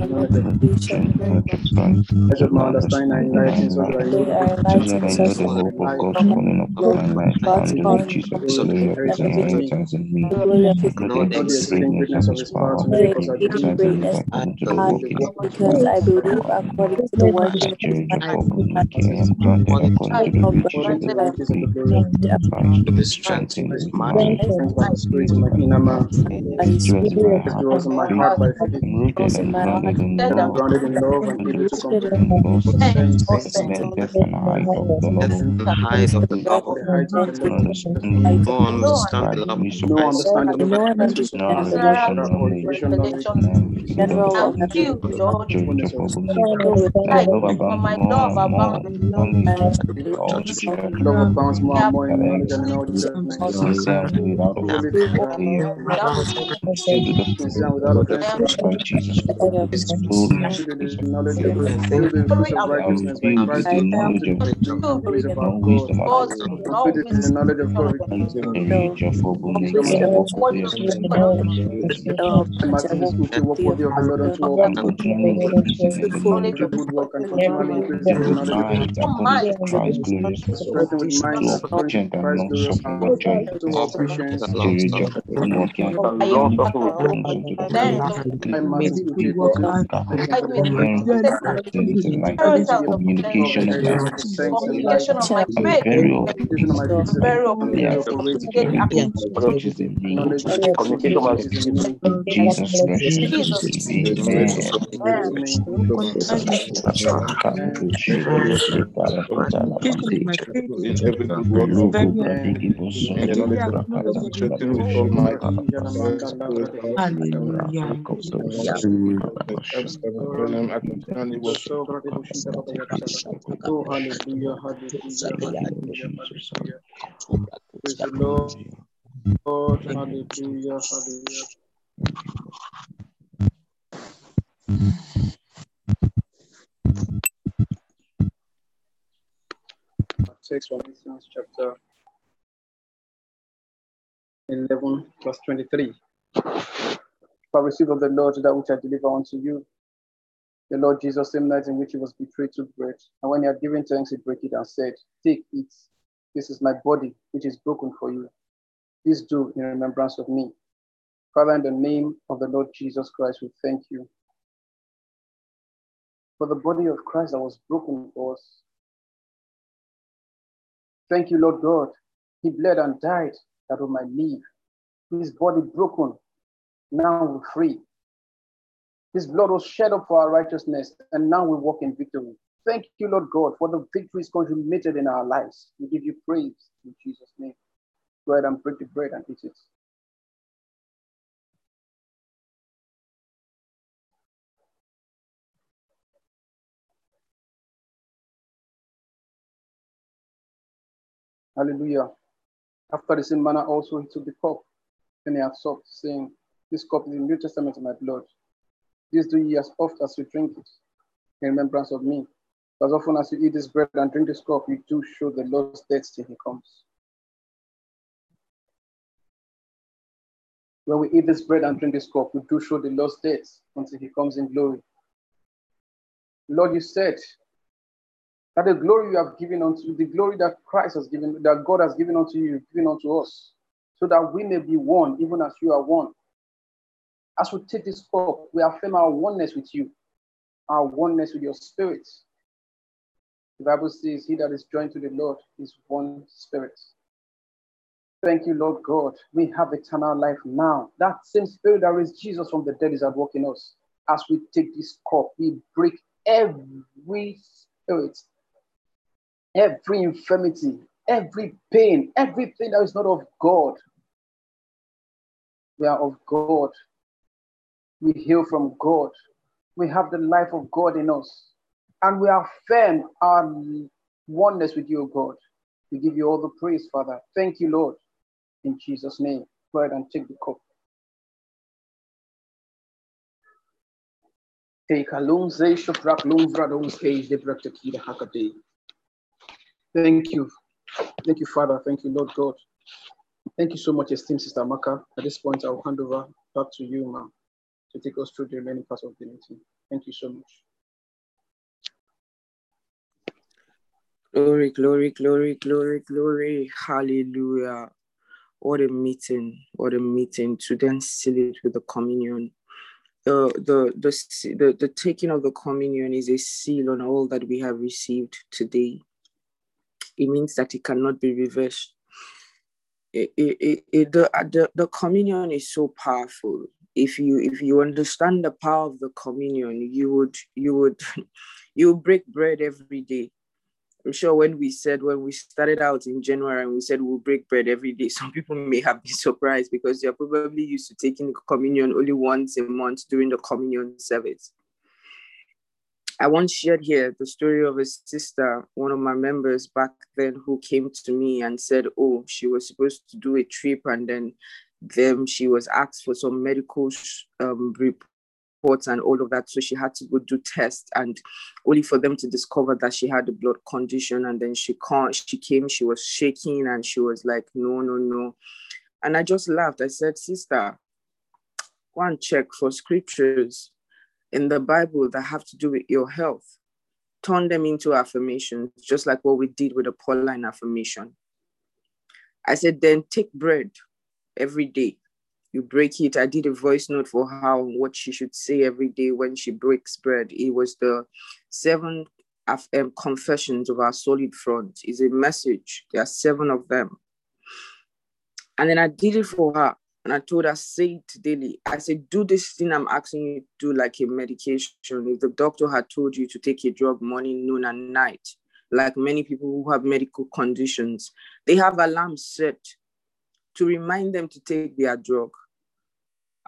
I should my understanding and enlighten so that I know the hope of God coming upon my life and the Jesus inheritance in me. Not the exceeding greatness of his power to me because I believe because I believe according to the word of to be strengthened by the spirit in my inner man. It dwells in my heart by faith. Grounded in love. Grounded in love and able to comprehend Most the sense extended of and height of the the height of the love of the height of the no understand love no understanding No of one Christ. understands No the Or knowledge. revelation knowledge. General And knowledge. you, Lord, Fullness of Filled with I love love about more and more and all to be heard. Love abounds more and more in knowledge and in all all judgment. wisdom. Now, Holy Sincere sincere and without offense. Instead of Filled with the knowledge of Jesus, without the knowledge of the filled with the fruits of righteousness by Christ I to am the praise of our God. wisdom Complete it in the knowledge of God. Wisdom and of Martin is good to walk worthy of the Lord unto all people. fruitful Every good work and continually increase in the knowledge of God. Strengthened with minds according to Christ's glorious power. To all patience. I Martin is good to equal to communication of my the sense and life. very of Vision of my faith very ability which is in me. knowledge which is in me. Jesus precious. Amen. Hallelujah, hallelujah, hallelujah, hallelujah. Hallelujah, hallelujah. From Ephesians chapter 11, verse 23. For receive of the Lord that which I deliver unto you. The Lord Jesus, same night in which he was betrayed, took bread. And when he had given thanks, he broke it and said, Take, it. This is my body, which is broken for you. This do in remembrance of me. Father, in the name of the Lord Jesus Christ, we thank you for the body of Christ that was broken for us. Thank you, Lord God. He bled and died that we might live. His body broken, now we're free. His blood was shed up for our righteousness, and now we walk in victory. Thank you, Lord God, for the victories consummated in our lives. We give you praise in Jesus' name. Go ahead and break the bread and eat it. Hallelujah. After the same manner, also he took the cup and he had supped, saying, This cup is the New Testament of my blood. This do ye as oft as you drink it in remembrance of me. As often as you eat this bread and drink this cup, you do show the Lord's death till he comes. When we eat this bread and drink this cup, we do show the Lord's death until he comes in glory. Lord, you said that the glory you have given unto the glory that Christ has given, that God has given unto you, given unto us, so that we may be one, even as you are one. As we take this cup, we affirm our oneness with you, our oneness with your spirit. The Bible says, He that is joined to the Lord is one spirit. Thank you, Lord God. We have eternal life now. That same spirit that raised Jesus from the dead is at work in us. As we take this cup, we break every spirit, every infirmity, every pain, everything that is not of God. We are of God. We heal from God. We have the life of God in us. And we affirm our oneness with you, God. We give you all the praise, Father. Thank you, Lord. In Jesus' name. Go ahead and take the cup. Take a long Thank you. Thank you, Father. Thank you, Lord God. Thank you so much, esteemed Sister Maka. At this point, I'll hand over back to you, ma'am, to take us through the remaining parts of the meeting. Thank you so much. Glory, glory, glory, glory, glory. Hallelujah. What a meeting. What a meeting. To then seal it with the communion. The, the, the, the, the taking of the communion is a seal on all that we have received today. It means that it cannot be reversed. It, it, it, the, the, the communion is so powerful. If you if you understand the power of the communion, you would you would [laughs] you would break bread every day I'm sure when we said when we started out in January and we said we'll break bread every day, [laughs] some people may have been surprised because they're probably used to taking communion only once a month during the communion service. I once shared here the story of a sister, one of my members back then, who came to me and said, "Oh, she was supposed to do a trip, and then then she was asked for some medical um, reports and all of that. So she had to go do tests and only for them to discover that she had a blood condition. And then she can't, she came, she was shaking and she was like, no, no, no. And I just laughed. I said, sister, go and check for scriptures in the Bible that have to do with your health. Turn them into affirmations, just like what we did with the Pauline affirmation. I said, then take bread every day you break it. I did a voice note for on what she should say every day when she breaks bread. It was the seven um, confessions of our solid front. Is a message. There are seven of them. And then I did it for her. And I told her, say it daily. I said, do this thing I'm asking you to do like a medication. If the doctor had told you to take a drug morning, noon, and night, like many people who have medical conditions, they have alarms set to remind them to take their drug.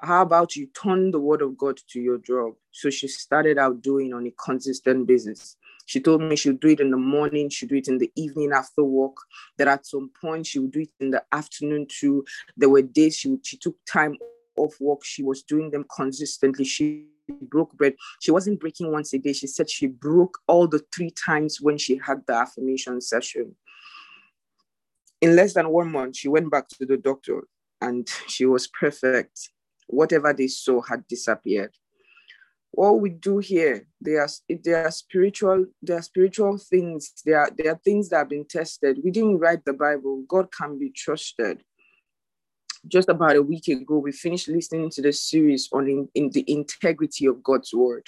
How about you turn the word of God to your drug? So she started out doing on a consistent basis. She told me she'll do it in the morning, she'll do it in the evening after work. That at some point she would do it in the afternoon too. There were days she, she took time off work, she was doing them consistently. She broke bread. She wasn't breaking once a day. She said she broke all the three times when she had the affirmation session. In less than one month, she went back to the doctor and she was perfect. Whatever they saw had disappeared. What we do here, they are they are spiritual, they are spiritual things. They are they are things that have been tested. We didn't write the Bible. God can be trusted just about a week ago, we finished listening to the series on in, in the integrity of God's word.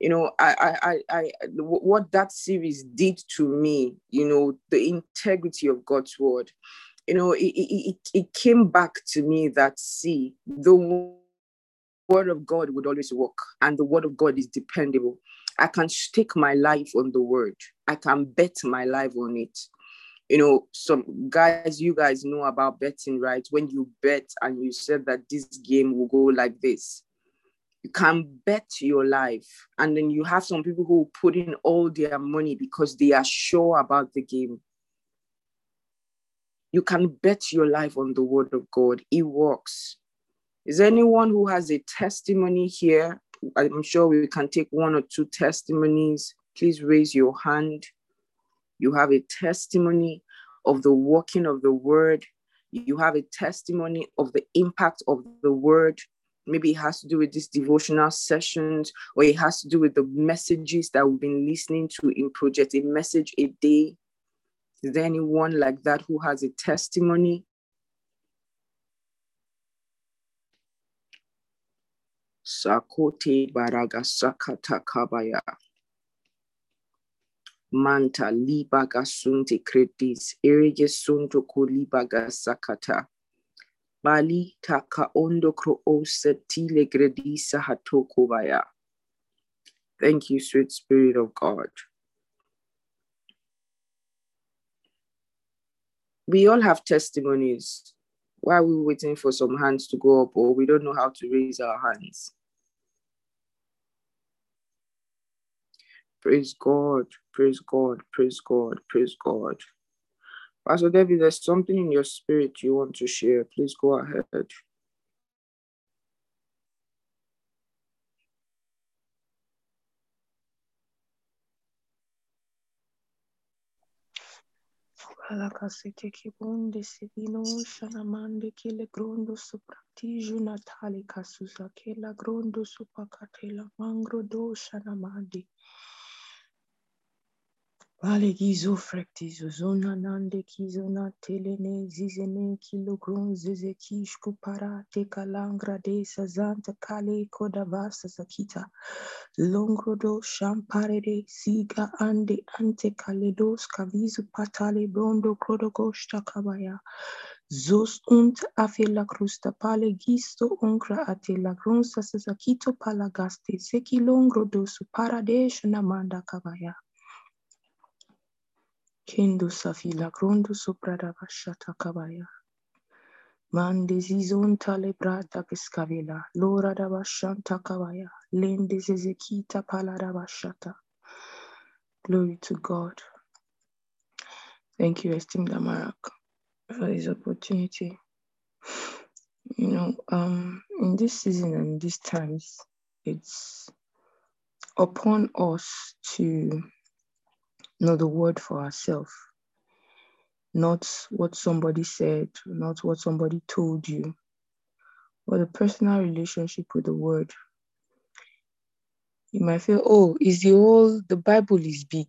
You know, I, I, I, I, what that series did to me, you know, the integrity of God's word, you know, it, it, it came back to me that, see, the word of God would always work and the word of God is dependable. I can stake my life on the word. I can bet my life on it you know, some guys, you guys know about betting, right? When you bet and you said that this game will go like this, you can bet your life. And then you have some people who put in all their money because they are sure about the game. You can bet your life on the word of God. It works. Is anyone who has a testimony here? I'm sure we can take one or two testimonies. Please raise your hand you have a testimony of the working of the word. You have a testimony of the impact of the word. Maybe it has to do with these devotional sessions, or it has to do with the messages that we've been listening to in Project, a message a day. Is there anyone like that who has a testimony? Sakote baraga sakata kabaya. Manta libaga erege sunto libaga sakata. Bali taka ondo kro gredisa. Thank you, sweet spirit of God. We all have testimonies. Why are we waiting for some hands to go up or we don't know how to raise our hands? Praise God, praise God, praise God, praise God. Pastor David, there's something in your spirit you want to share. Please go ahead. Alakasete kibonde sivino. Vale gizo frektizo zona nande kizo na telene zizene kilogron zize kishku para te kalangra de sazanta kale koda vasa sakita longrodo shampare de siga ande ante kaledos kavizu patale brondo krodogoshta kabaya Zos unt afela crusta pale gisto uncra ate la grunsa sasakito palagaste seki longro dosu paradesh namanda kabaya. Kendo safila grondo soprada bashata kabaya. Mande zizon tale brada pescavela, lora da bashanta kabaya, lende zezekita palada bashata. Glory to God. Thank you, esteemed Amarak, for this opportunity. You know, um, in this season and these times, it's upon us to know the word for ourselves, not what somebody said, not what somebody told you, but a personal relationship with the word. You might feel, oh, is the whole, the Bible is big,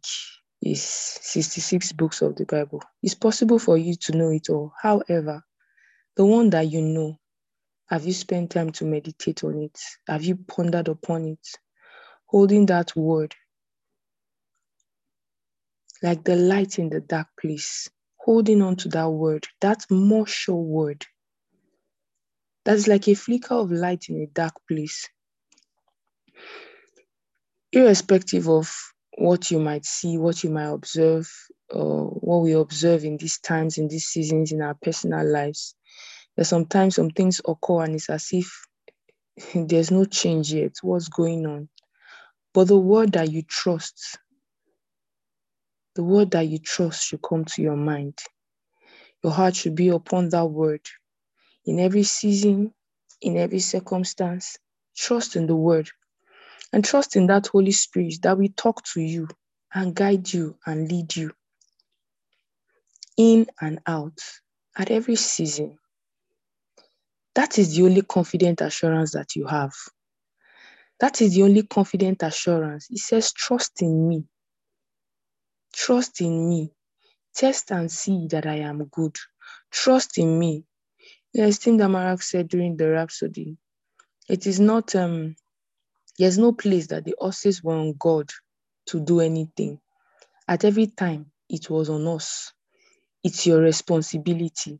is 66 books of the Bible. It's possible for you to know it all. However, the one that you know, have you spent time to meditate on it? Have you pondered upon it? Holding that word like the light in the dark place, holding on to that word, that more sure word. That's like a flicker of light in a dark place. Irrespective of what you might see, what you might observe, or what we observe in these times, in these seasons, in our personal lives, There's sometimes some things occur and it's as if [laughs] there's no change yet. What's going on? But the word that you trust, the word that you trust should come to your mind. Your heart should be upon that word. In every season, in every circumstance, trust in the word and trust in that Holy Spirit that will talk to you and guide you and lead you in and out at every season. That is the only confident assurance that you have. That is the only confident assurance. It says, Trust in me. Trust in me. Test and see that I am good. Trust in me. The esteemed Amarak said during the Rhapsody, it is not, um, there's no place that the horses were on God to do anything. At every time, it was on us. It's your responsibility.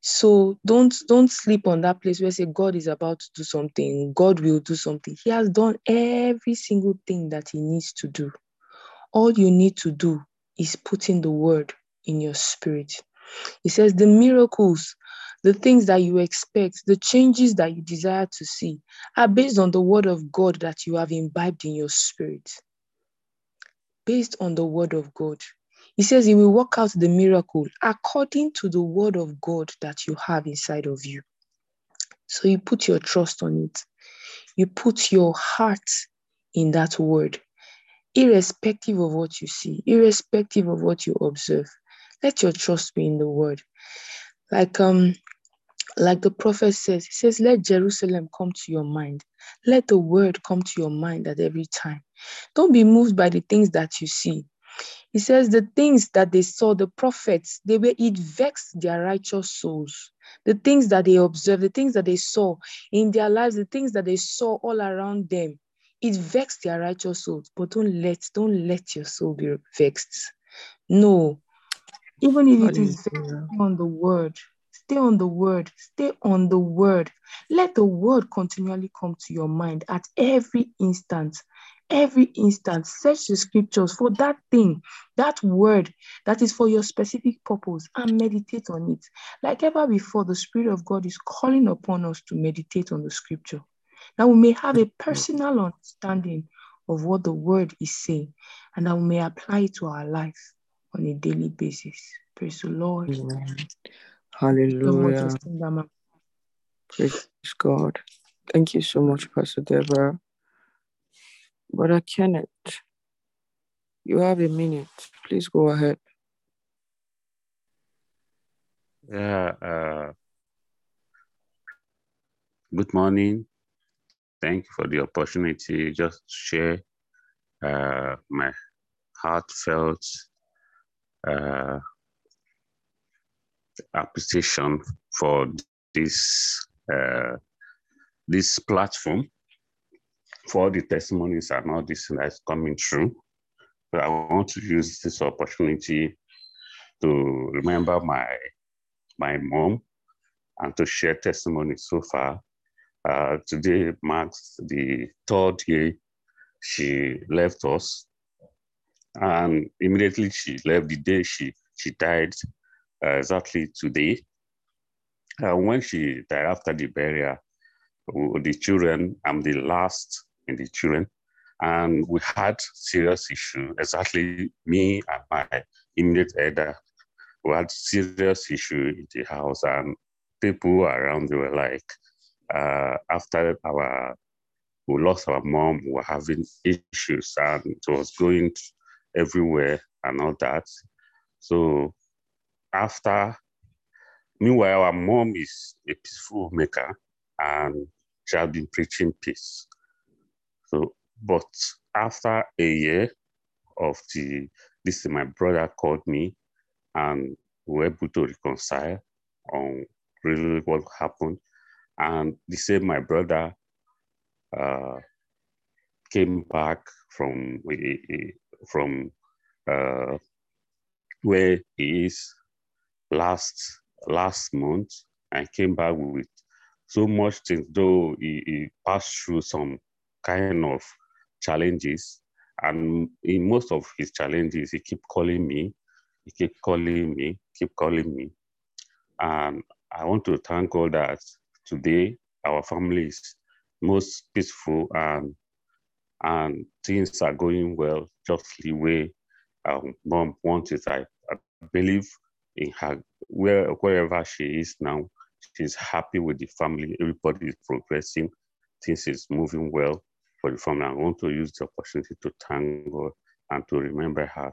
So don't don't sleep on that place where say God is about to do something, God will do something. He has done every single thing that he needs to do. All you need to do is put in the word in your spirit. He says the miracles, the things that you expect, the changes that you desire to see are based on the word of God that you have imbibed in your spirit. Based on the word of God. He says he will work out the miracle according to the word of God that you have inside of you. So you put your trust on it. You put your heart in that word, irrespective of what you see, irrespective of what you observe. Let your trust be in the word. Like um, like the prophet says, he says, Let Jerusalem come to your mind. Let the word come to your mind at every time. Don't be moved by the things that you see. He says the things that they saw, the prophets, they were it vexed their righteous souls. The things that they observed, the things that they saw in their lives, the things that they saw all around them, it vexed their righteous souls. But don't let, don't let your soul be vexed. No. Even if it is on the word. Stay on the word. Stay on the word. Let the word continually come to your mind at every instant every instant search the scriptures for that thing that word that is for your specific purpose and meditate on it like ever before the spirit of god is calling upon us to meditate on the scripture that we may have a personal understanding of what the word is saying and that we may apply it to our life on a daily basis praise the lord Amen. Hallelujah. Praise God. Thank you so much, Pastor Deborah. Brother Kenneth, you have a minute. Please go ahead. Yeah. Uh, good morning. Thank you for the opportunity just to share uh, my heartfelt uh, appreciation for this uh, this platform for the testimonies and all this that's coming through. But I want to use this opportunity to remember my my mom and to share testimony so far. Uh, today marks the third year she left us, and immediately she left the day she she died uh, exactly today. Uh, when she died after the burial, the children, I'm the last in the children, and we had serious issue. Exactly, me and my immediate elder, we had serious issue in the house, and people around were like, uh, after our we lost our mom, we were having issues, and it was going everywhere and all that. So after, meanwhile, our mom is a peaceful maker, and she has been preaching peace. So, but after a year of the, this, my brother called me and we were able to reconcile on really what happened. And they said my brother uh, came back from from uh, where he is last last month and came back with so much things, though he, he passed through some kind of challenges. And in most of his challenges, he keep calling me, he keep calling me, keep calling me. And I want to thank God that today our family is most peaceful and and things are going well just the way our mom wants it. I, I believe in her where wherever she is now, she's happy with the family. Everybody is progressing, things is moving well for the family. I want to use the opportunity to thank God and to remember her,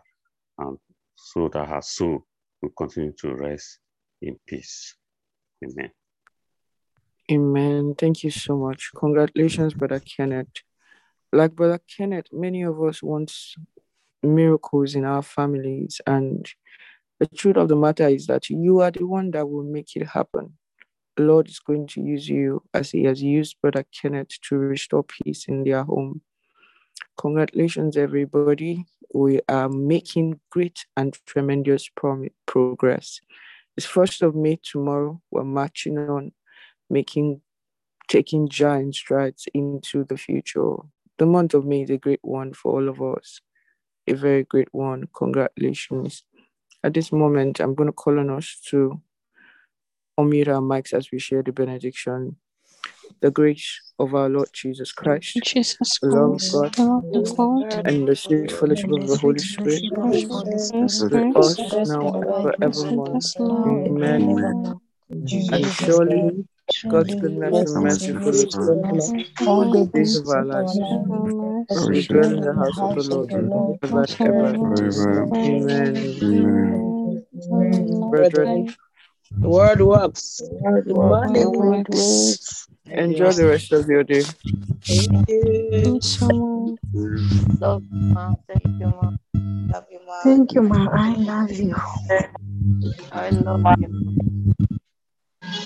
and so that her soul will continue to rest in peace. Amen. Amen. Thank you so much. Congratulations, Brother Kenneth. Like Brother Kenneth, many of us want miracles in our families, and the truth of the matter is that you are the one that will make it happen. The Lord is going to use you as He has used Brother Kenneth to restore peace in their home. Congratulations, everybody. We are making great and tremendous prom- progress. It's first of May tomorrow. We're marching on, making, taking giant strides into the future. The month of May is a great one for all of us. A very great one. Congratulations. At this moment, I'm going to call on us to unmute our mics as we share the benediction. The grace of our Lord Jesus Christ, Jesus the love of Christ, God, the love of God, and the sweet fellowship of the Holy Spirit fellowship of the Holy with us now and rest forevermore. us now Amen. And surely God's Surely, goodness and mercy goodness follows us all the follow days of our lives. all our And we dwell in the house of the Lord forever and ever. Lord. Amen. Amen. Have a lovely Brethren. The word works. The money works. works. enjoy the rest of your day. Thank you. Thanks so much. Love you, ma. Thank you, ma. Love you, ma. Thank you, ma. I love you. I love you.